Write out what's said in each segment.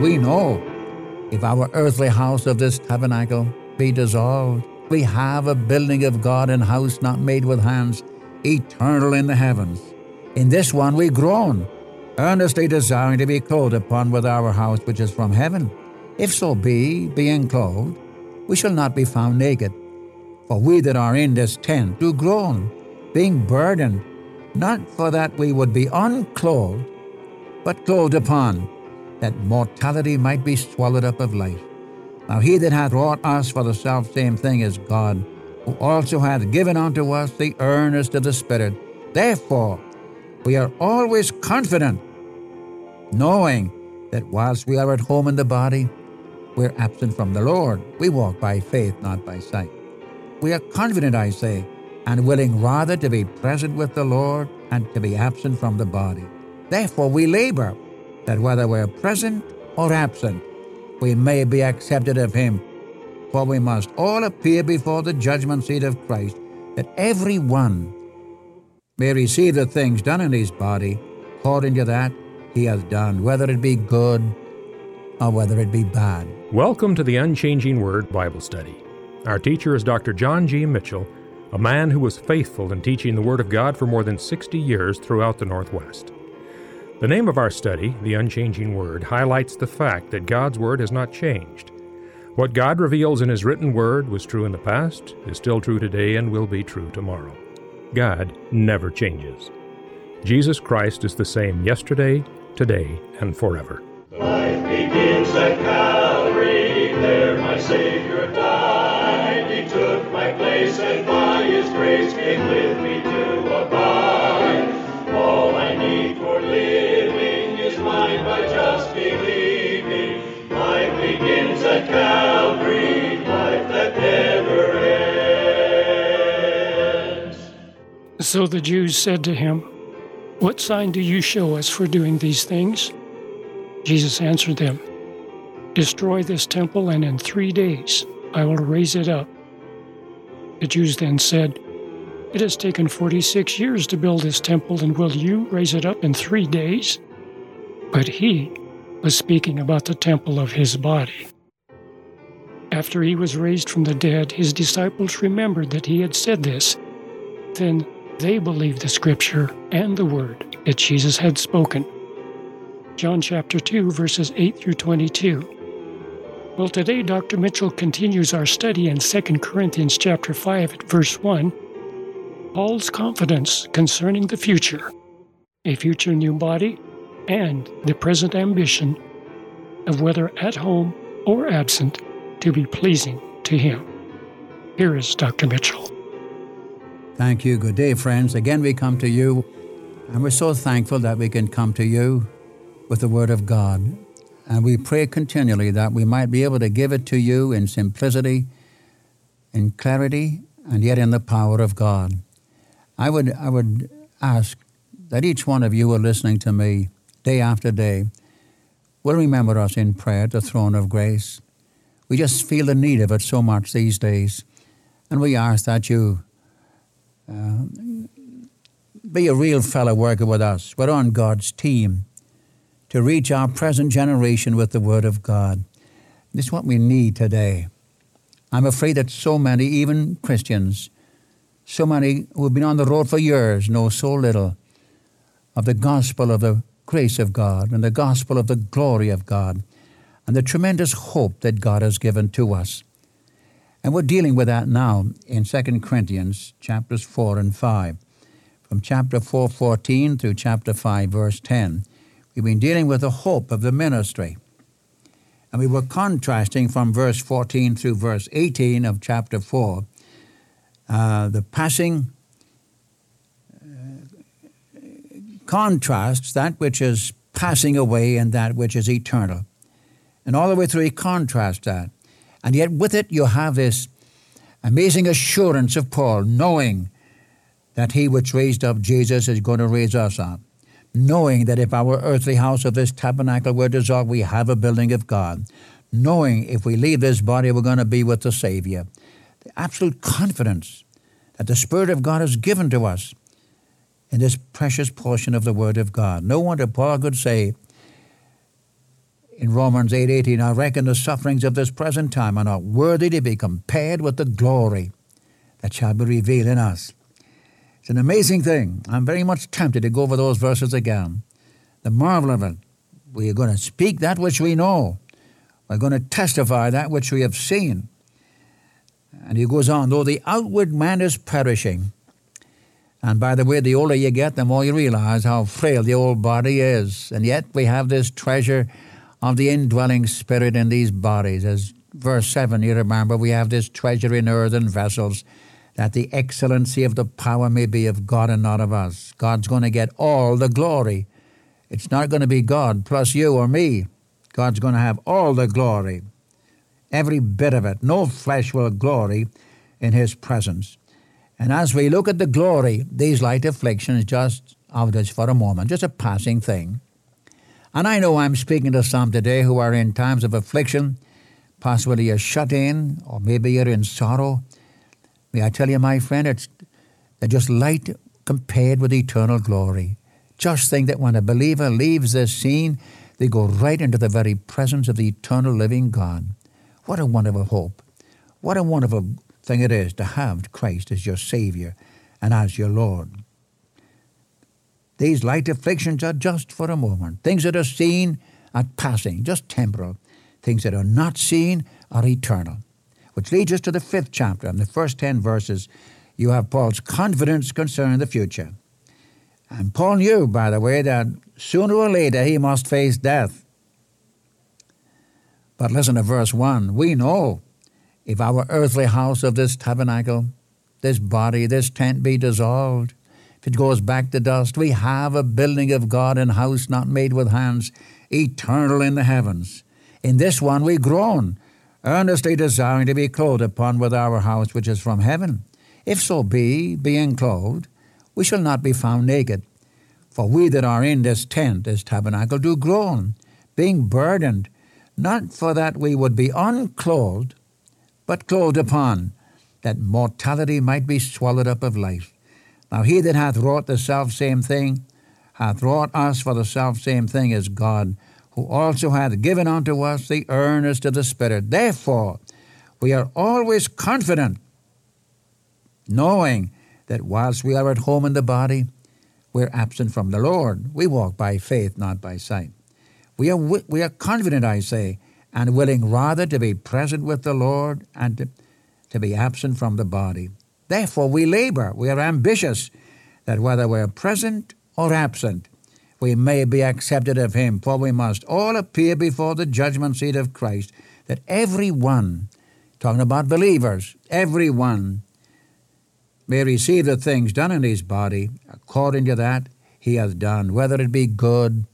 We know if our earthly house of this tabernacle be dissolved, we have a building of God and house not made with hands, eternal in the heavens. In this one we groan, earnestly desiring to be clothed upon with our house which is from heaven. If so be, being clothed, we shall not be found naked. For we that are in this tent do groan, being burdened, not for that we would be unclothed, but clothed upon, that mortality might be swallowed up of life. Now he that hath wrought us for the self same thing is God, who also hath given unto us the earnest of the Spirit. Therefore, we are always confident, knowing that whilst we are at home in the body, we're absent from the Lord. We walk by faith, not by sight. We are confident, I say, and willing rather to be present with the Lord and to be absent from the body. Therefore, we labor that whether we're present or absent, we may be accepted of Him. For we must all appear before the judgment seat of Christ, that every one may receive the things done in his body according to that he has done, whether it be good or whether it be bad. Welcome to the Unchanging Word Bible Study. Our teacher is Dr. John G. Mitchell, a man who was faithful in teaching the Word of God for more than 60 years throughout the Northwest. The name of our study, The Unchanging Word, highlights the fact that God's Word has not changed. What God reveals in His written Word was true in the past, is still true today, and will be true tomorrow. God never changes. Jesus Christ is the same yesterday, today, and forever. Life begins at Calvary, there my Savior died. He took my place and by His grace came with me to So the Jews said to him, What sign do you show us for doing these things? Jesus answered them, Destroy this temple, and in three days I will raise it up. The Jews then said, It has taken 46 years to build this temple, and will you raise it up in three days? But he was speaking about the temple of his body. After he was raised from the dead, his disciples remembered that he had said this. Then they believed the scripture and the word that Jesus had spoken. John chapter 2, verses 8 through 22. Well, today Dr. Mitchell continues our study in 2 Corinthians chapter 5 at verse 1. Paul's confidence concerning the future, a future new body, and the present ambition of whether at home or absent to be pleasing to him. Here is Dr. Mitchell. Thank you. Good day, friends. Again, we come to you, and we're so thankful that we can come to you with the Word of God. And we pray continually that we might be able to give it to you in simplicity, in clarity, and yet in the power of God. I would, I would ask that each one of you who are listening to me day after day will remember us in prayer at the throne of grace. We just feel the need of it so much these days. And we ask that you uh, be a real fellow worker with us. We're on God's team to reach our present generation with the Word of God. This is what we need today. I'm afraid that so many, even Christians, so many who have been on the road for years, know so little of the gospel of the grace of God and the gospel of the glory of God and the tremendous hope that God has given to us. And we're dealing with that now in 2 Corinthians chapters 4 and 5. From chapter 4, 14 through chapter 5, verse 10. We've been dealing with the hope of the ministry. And we were contrasting from verse 14 through verse 18 of chapter 4 uh, the passing uh, contrasts that which is passing away and that which is eternal. And all the way through, he contrasts that. And yet, with it, you have this amazing assurance of Paul, knowing that he which raised up Jesus is going to raise us up. Knowing that if our earthly house of this tabernacle were dissolved, we have a building of God. Knowing if we leave this body, we're going to be with the Savior. The absolute confidence that the Spirit of God has given to us in this precious portion of the Word of God. No wonder Paul could say, in Romans 8:18, I reckon the sufferings of this present time are not worthy to be compared with the glory that shall be revealed in us. It's an amazing thing. I'm very much tempted to go over those verses again. The marvel of it. We are going to speak that which we know. We're going to testify that which we have seen. And he goes on, though the outward man is perishing, and by the way, the older you get, the more you realize how frail the old body is. And yet we have this treasure of the indwelling spirit in these bodies. As verse 7, you remember, we have this treasure in earthen vessels, that the excellency of the power may be of God and not of us. God's going to get all the glory. It's not going to be God plus you or me. God's going to have all the glory, every bit of it. No flesh will glory in His presence. And as we look at the glory, these light afflictions just of us for a moment, just a passing thing. And I know I'm speaking to some today who are in times of affliction. Possibly you're shut in, or maybe you're in sorrow. May I tell you, my friend, it's just light compared with eternal glory. Just think that when a believer leaves this scene, they go right into the very presence of the eternal living God. What a wonderful hope. What a wonderful thing it is to have Christ as your Savior and as your Lord. These light afflictions are just for a moment. Things that are seen are passing, just temporal. Things that are not seen are eternal. Which leads us to the fifth chapter. In the first ten verses, you have Paul's confidence concerning the future. And Paul knew, by the way, that sooner or later he must face death. But listen to verse 1. We know if our earthly house of this tabernacle, this body, this tent be dissolved, it goes back to dust, we have a building of God and house not made with hands, eternal in the heavens. In this one we groan, earnestly desiring to be clothed upon with our house which is from heaven. If so be, being clothed, we shall not be found naked. For we that are in this tent, this tabernacle, do groan, being burdened, not for that we would be unclothed, but clothed upon, that mortality might be swallowed up of life. Now he that hath wrought the selfsame thing hath wrought us for the selfsame thing as God, who also hath given unto us the earnest of the Spirit. Therefore, we are always confident, knowing that whilst we are at home in the body, we're absent from the Lord. We walk by faith, not by sight. We are, we are confident, I say, and willing rather to be present with the Lord and to, to be absent from the body. Therefore, we labor, we are ambitious that whether we're present or absent, we may be accepted of Him, for we must all appear before the judgment seat of Christ, that every one, talking about believers, every one may receive the things done in his body according to that he hath done, whether it be good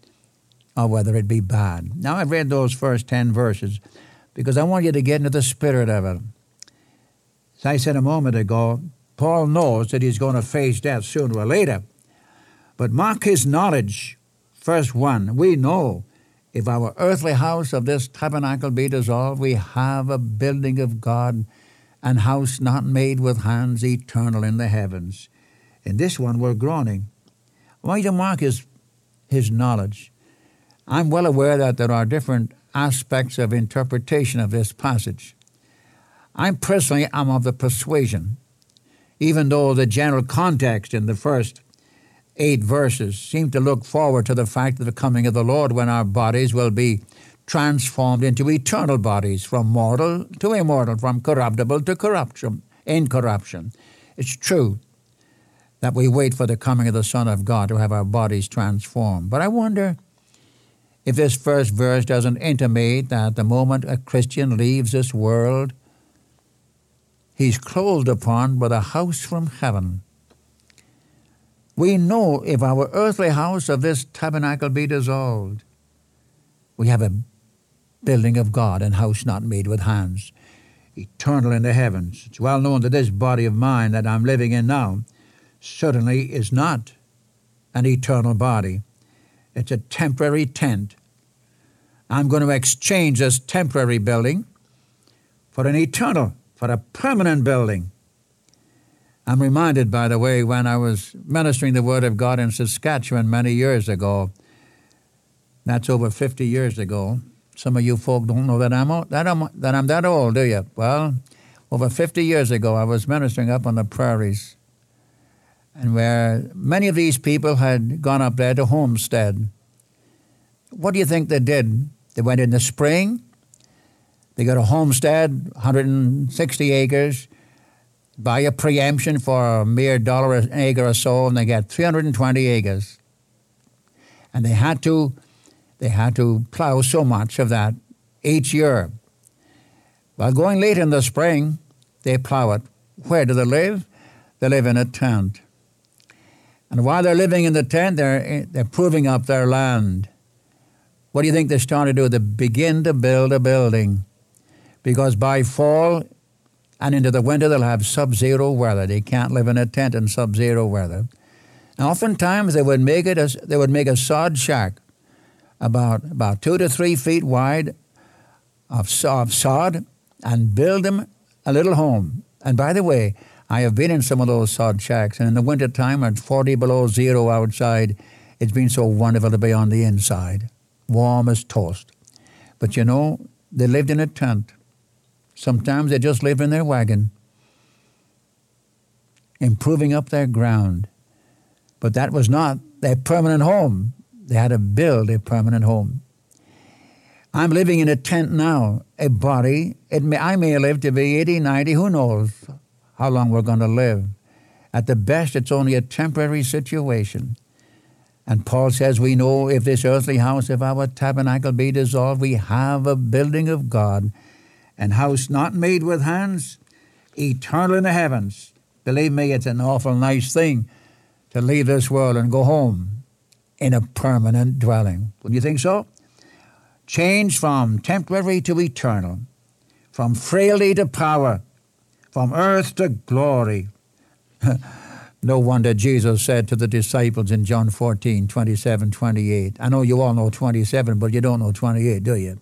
or whether it be bad. Now, I've read those first 10 verses because I want you to get into the spirit of it. As I said a moment ago, Paul knows that he's going to face death sooner or later. But mark his knowledge. Verse 1 We know if our earthly house of this tabernacle be dissolved, we have a building of God, and house not made with hands, eternal in the heavens. In this one we're groaning. I want you to mark his, his knowledge. I'm well aware that there are different aspects of interpretation of this passage. I personally am of the persuasion, even though the general context in the first eight verses seem to look forward to the fact of the coming of the Lord when our bodies will be transformed into eternal bodies, from mortal to immortal, from corruptible to corruption, incorruption. It's true that we wait for the coming of the Son of God to have our bodies transformed. But I wonder if this first verse doesn't intimate that the moment a Christian leaves this world, he's clothed upon with a house from heaven. We know if our earthly house of this tabernacle be dissolved, we have a building of God and house not made with hands, eternal in the heavens. It's well known that this body of mine that I'm living in now certainly is not an eternal body. It's a temporary tent. I'm going to exchange this temporary building for an eternal, for a permanent building. I'm reminded, by the way, when I was ministering the Word of God in Saskatchewan many years ago, that's over 50 years ago, Some of you folk don't know that I'm that I'm that I'm that old, do you? Well, over 50 years ago, I was ministering up on the prairies, and where many of these people had gone up there to homestead. What do you think they did? They went in the spring. They got a homestead, 160 acres, buy a preemption for a mere dollar an acre or so, and they got 320 acres. And they had to, they had to plow so much of that each year. While going late in the spring, they plow it. Where do they live? They live in a tent. And while they're living in the tent, they're, they're proving up their land. What do you think they start to do? They begin to build a building. Because by fall and into the winter, they'll have sub zero weather. They can't live in a tent in sub zero weather. And oftentimes, they would make it a, they would make a sod shack about, about two to three feet wide of, of sod and build them a little home. And by the way, I have been in some of those sod shacks, and in the winter time, when 40 below zero outside, it's been so wonderful to be on the inside, warm as toast. But you know, they lived in a tent. Sometimes they just lived in their wagon, improving up their ground. But that was not their permanent home. They had to build a permanent home. I'm living in a tent now, a body. It may, I may live to be 80, 90, who knows how long we're going to live. At the best, it's only a temporary situation. And Paul says, We know if this earthly house, if our tabernacle be dissolved, we have a building of God, an house not made with hands, eternal in the heavens. Believe me, it's an awful nice thing to leave this world and go home in a permanent dwelling. Wouldn't you think so? Change from temporary to eternal, from frailty to power, from earth to glory. no wonder Jesus said to the disciples in John 14, 27, 28. I know you all know 27, but you don't know 28, do you?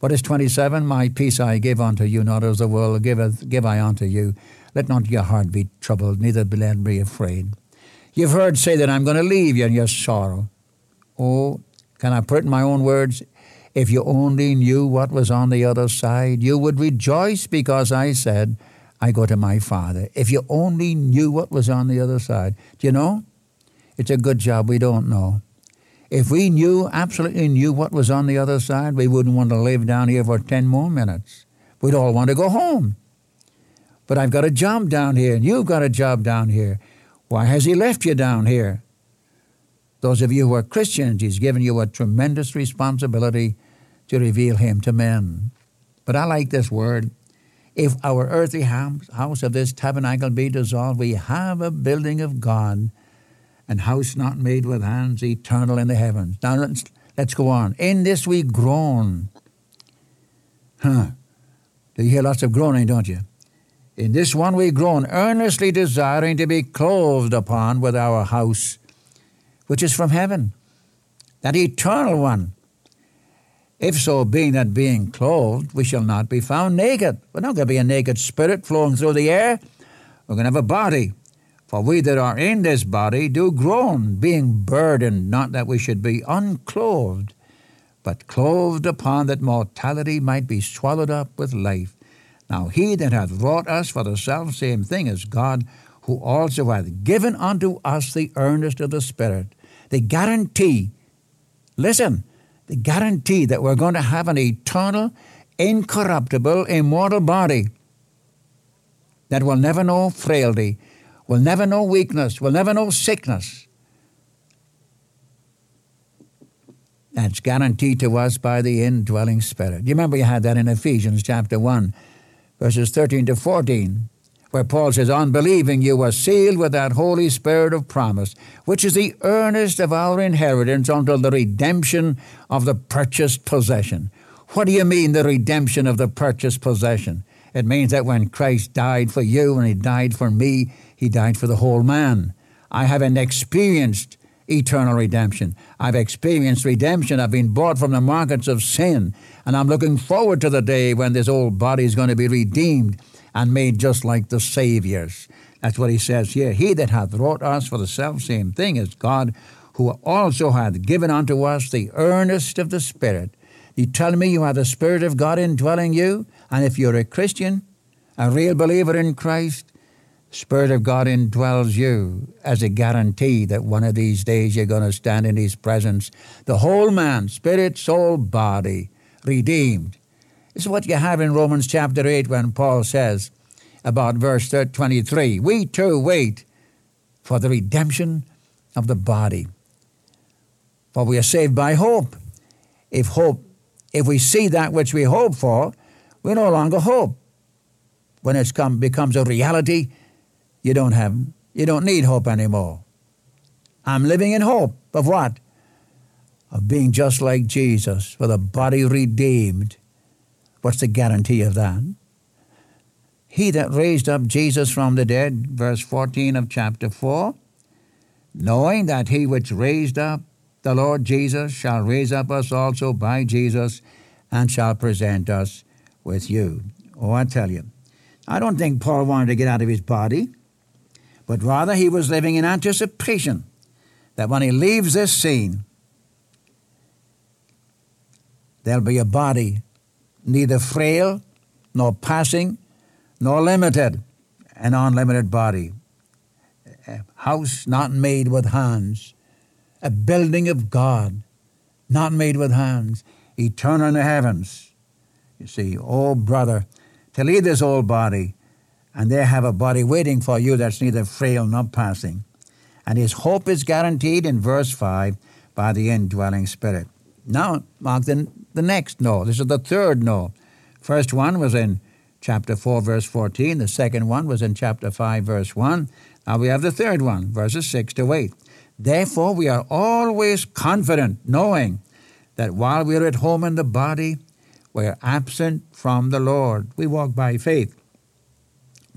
What is 27? My peace I give unto you, not as the world giveth, give I unto you. Let not your heart be troubled, neither be afraid. You've heard say that I'm going to leave you in your sorrow. Oh, can I put in my own words? If you only knew what was on the other side, you would rejoice because I said, I go to my Father. If you only knew what was on the other side. Do you know? It's a good job we don't know. If we knew, absolutely knew what was on the other side, we wouldn't want to live down here for 10 more minutes. We'd all want to go home. But I've got a job down here, and you've got a job down here. Why has He left you down here? Those of you who are Christians, He's given you a tremendous responsibility to reveal him to men. But I like this word. If our earthly house of this tabernacle be dissolved, we have a building of God, and house not made with hands, eternal in the heavens. Now let's, let's go on. In this we groan. Huh. Do you hear lots of groaning, don't you? In this one we groan, earnestly desiring to be clothed upon with our house, which is from heaven, that eternal one if so, being that being clothed, we shall not be found naked. We're not going to be a naked spirit flowing through the air. We're going to have a body. For we that are in this body do groan, being burdened, not that we should be unclothed, but clothed upon that mortality might be swallowed up with life. Now he that hath wrought us for the self same thing is God, who also hath given unto us the earnest of the Spirit, the guarantee. Listen, the guarantee that we're going to have an eternal, incorruptible, immortal body that will never know frailty, will never know weakness, We'll never know sickness. That's guaranteed to us by the indwelling Spirit. You remember you had that in Ephesians chapter 1, verses 13 to 14 where Paul says, On believing you were sealed with that Holy Spirit of promise, which is the earnest of our inheritance until the redemption of the purchased possession. What do you mean, the redemption of the purchased possession? It means that when Christ died for you and He died for me, He died for the whole man. I haven't experienced eternal redemption. I've experienced redemption. I've been bought from the markets of sin. And I'm looking forward to the day when this old body is going to be redeemed and made just like the Savior's. That's what he says here. He that hath wrought us for the self same thing is God, who also hath given unto us the earnest of the Spirit. You tell me you have the Spirit of God indwelling you, and if you're a Christian, a real believer in Christ, Spirit of God indwells you as a guarantee that one of these days you're going to stand in His presence. The whole man, spirit, soul, body, redeemed. This is what you have in Romans chapter 8 when Paul says about verse 23 We too wait for the redemption of the body. For we are saved by hope. If hope, if we see that which we hope for, we no longer hope. When it come, becomes a reality, you don't have you don't need hope anymore. I'm living in hope of what? Of being just like Jesus, with a body redeemed. What's the guarantee of that? He that raised up Jesus from the dead, verse 14 of chapter 4, knowing that he which raised up the Lord Jesus shall raise up us also by Jesus and shall present us with you. Oh, I tell you, I don't think Paul wanted to get out of his body but rather he was living in anticipation that when he leaves this scene, there'll be a body neither frail nor passing nor limited, an unlimited body, a house not made with hands, a building of God not made with hands, eternal in the heavens. You see, oh brother, to leave this old body and they have a body waiting for you that's neither frail nor passing. And his hope is guaranteed in verse 5 by the indwelling Spirit. Now, mark the, the next no. This is the third no. First one was in chapter 4, verse 14. The second one was in chapter 5, verse 1. Now we have the third one, verses 6 to 8. Therefore, we are always confident, knowing that while we are at home in the body, we are absent from the Lord. We walk by faith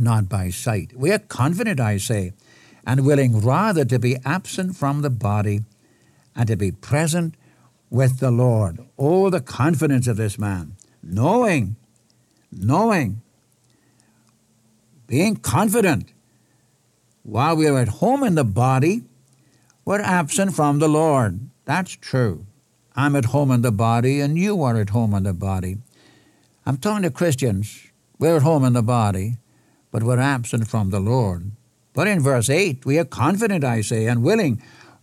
not by sight. We are confident, I say, and willing rather to be absent from the body and to be present with the Lord. Oh, the confidence of this man, knowing, knowing, being confident. While we are at home in the body, we're absent from the Lord. That's true. I'm at home in the body, and you are at home in the body. I'm talking to Christians. We're at home in the body, but we're absent from the Lord. But in verse 8, we are confident, I say, and willing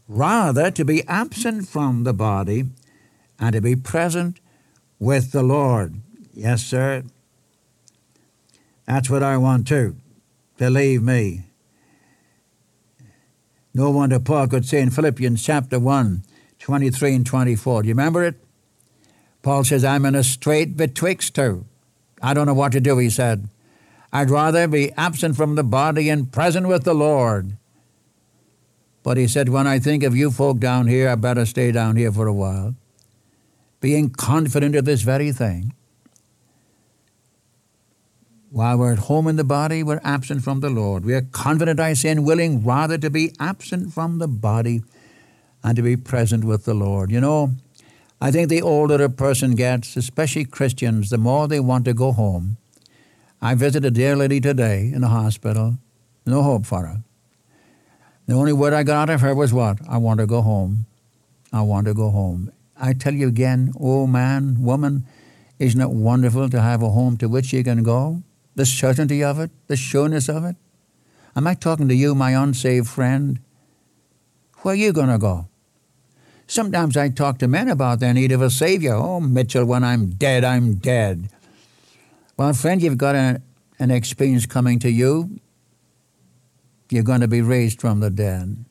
rather to be absent from the body and to be present with the Lord. Yes, sir. That's what I want too. Believe me. No wonder Paul could say in Philippians chapter 1, 23 and 24. Do you remember it? Paul says, I'm in a strait betwixt two. I don't know what to do, he said. I'd rather be absent from the body and present with the Lord. But he said, When I think of you folk down here, I better stay down here for a while, being confident of this very thing. While we're at home in the body, we're absent from the Lord. We are confident, I say, and willing rather to be absent from the body and to be present with the Lord. You know, I think the older a person gets, especially Christians, the more they want to go home. I visited a dear lady today in the hospital. No hope for her. The only word I got out of her was what? I want to go home. I want to go home. I tell you again, oh man, woman, isn't it wonderful to have a home to which you can go? The certainty of it, the sureness of it. Am I talking to you, my unsaved friend? Where are you going to go? Sometimes I talk to men about their need of a Savior. Oh, Mitchell, when I'm dead, I'm dead. Well, friend, you've got a, an experience coming to you. You're going to be raised from the dead.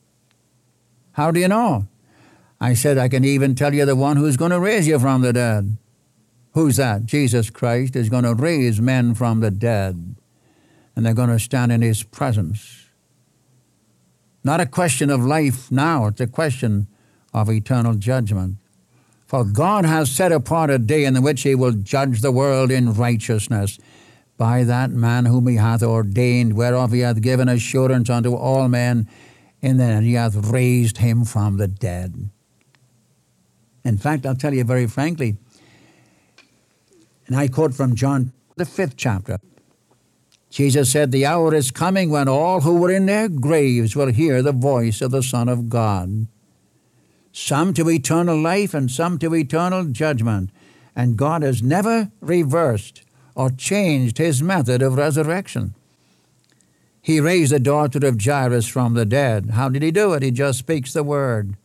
How do you know? I said, I can even tell you the one who's going to raise you from the dead. Who's that? Jesus Christ is going to raise men from the dead, and they're going to stand in his presence. Not a question of life now, it's a question of eternal judgment. For God has set apart a day in which he will judge the world in righteousness by that man whom he hath ordained, whereof he hath given assurance unto all men, in that he hath raised him from the dead. In fact, I'll tell you very frankly, and I quote from John, the fifth chapter. Jesus said, The hour is coming when all who were in their graves will hear the voice of the Son of God some to eternal life and some to eternal judgment. And God has never reversed or changed his method of resurrection. He raised the daughter of Jairus from the dead. How did he do it? He just speaks the word.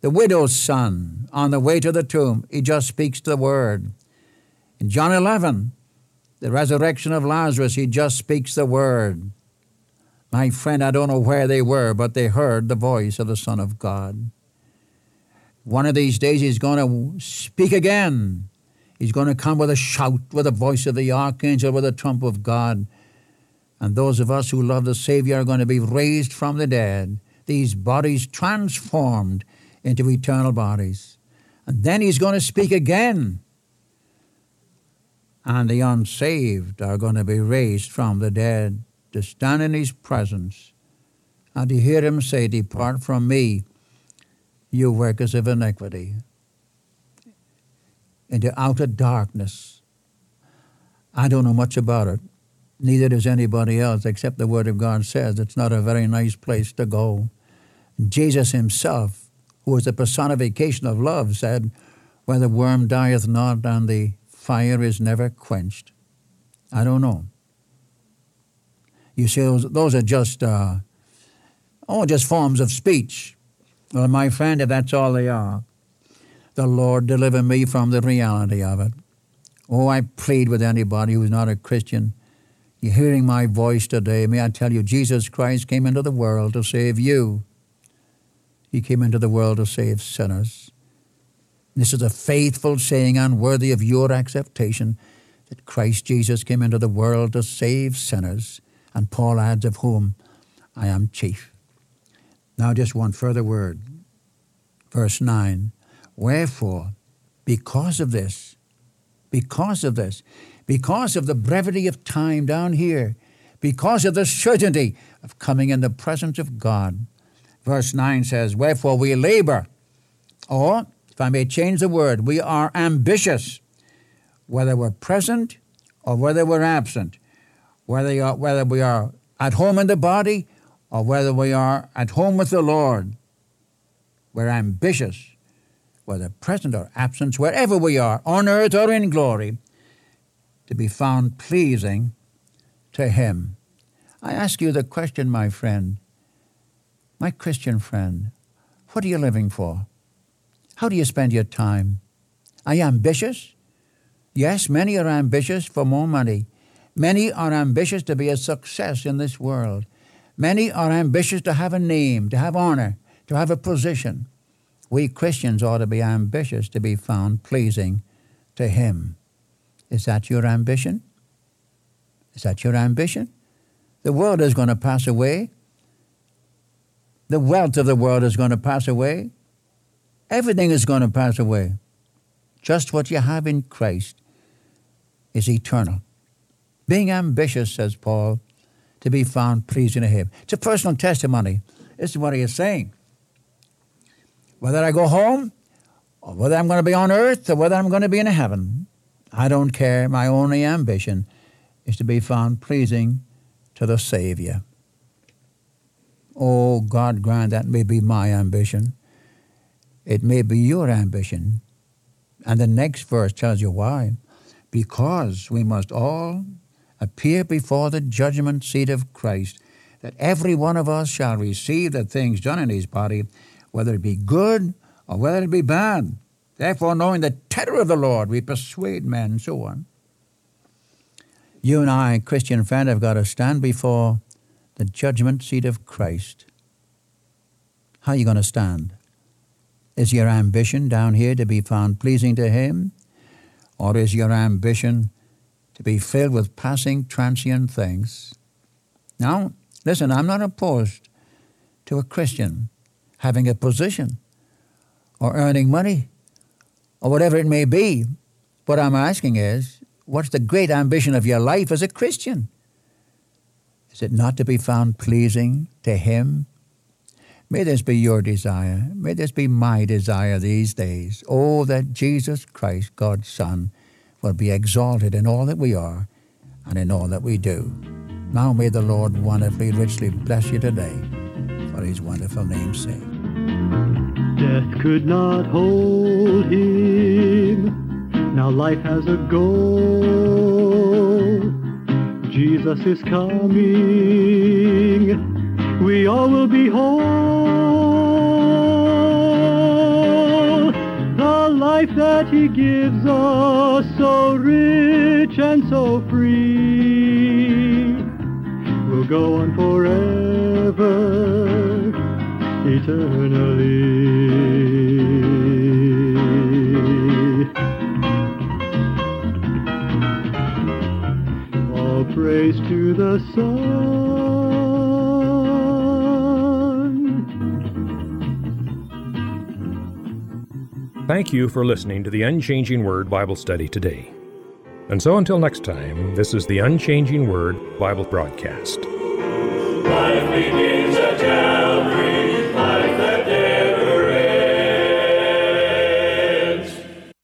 The widow's son, on the way to the tomb, he just speaks the word. In John 11, the resurrection of Lazarus, he just speaks the word. My friend, I don't know where they were, but they heard the voice of the Son of God. One of these days, he's going to speak again. He's going to come with a shout, with the voice of the archangel, with the trump of God. And those of us who love the Savior are going to be raised from the dead, these bodies transformed into eternal bodies. And then he's going to speak again. And the unsaved are going to be raised from the dead to stand in his presence and to hear him say, Depart from me, you workers of iniquity, into outer darkness. I don't know much about it. Neither does anybody else, except the Word of God says it's not a very nice place to go. Jesus himself, who was the personification of love, said, Where the worm dieth not and the fire is never quenched. I don't know. You see, those, those are just, uh, oh, just forms of speech. Well, my friend, if that's all they are, the Lord deliver me from the reality of it. Oh, I plead with anybody who's not a Christian. You're hearing my voice today. May I tell you, Jesus Christ came into the world to save you. He came into the world to save sinners. This is a faithful saying, unworthy of your acceptation, that Christ Jesus came into the world to save sinners and Paul adds, of whom I am chief. Now, just one further word. Verse 9 Wherefore, because of this, because of this, because of the brevity of time down here, because of the certainty of coming in the presence of God. Verse 9 says, Wherefore we labor, or, if I may change the word, we are ambitious, whether we're present or whether we're absent whether, whether we are at home in the body or whether we are at home with the Lord. We're ambitious, whether present or absent, wherever we are, on earth or in glory, to be found pleasing to Him. I ask you the question, my friend, my Christian friend, what are you living for? How do you spend your time? Are you ambitious? Yes, many are ambitious for more money. Many are ambitious to be a success in this world. Many are ambitious to have a name, to have honor, to have a position. We Christians ought to be ambitious to be found pleasing to Him. Is that your ambition? Is that your ambition? The world is going to pass away. The wealth of the world is going to pass away. Everything is going to pass away. Just what you have in Christ is eternal. Being ambitious, says Paul, to be found pleasing to Him. It's a personal testimony. This is what he is saying. Whether I go home, or whether I'm going to be on earth, or whether I'm going to be in heaven, I don't care. My only ambition is to be found pleasing to the Savior. Oh, God grant that may be my ambition. It may be your ambition. And the next verse tells you why. Because we must all appear before the judgment seat of Christ, that every one of us shall receive the things done in his body, whether it be good or whether it be bad. Therefore, knowing the terror of the Lord, we persuade men, and so on. You and I, Christian friend, have got to stand before the judgment seat of Christ. How are you going to stand? Is your ambition down here to be found pleasing to Him? Or is your ambition to be filled with passing, transient things. Now, listen, I'm not opposed to a Christian having a position or earning money or whatever it may be. What I'm asking is, what's the great ambition of your life as a Christian? Is it not to be found pleasing to Him? May this be your desire. May this be my desire these days. Oh, that Jesus Christ, God's Son, will be exalted in all that we are and in all that we do. Now may the Lord wonderfully, richly bless you today for his wonderful name's sake. Death could not hold him Now life has a goal. Jesus is coming. We all will be whole. The life that he gives us and so free will go on forever, eternally. All praise to the Son. Thank you for listening to the Unchanging Word Bible study today. And so until next time, this is the Unchanging Word Bible broadcast.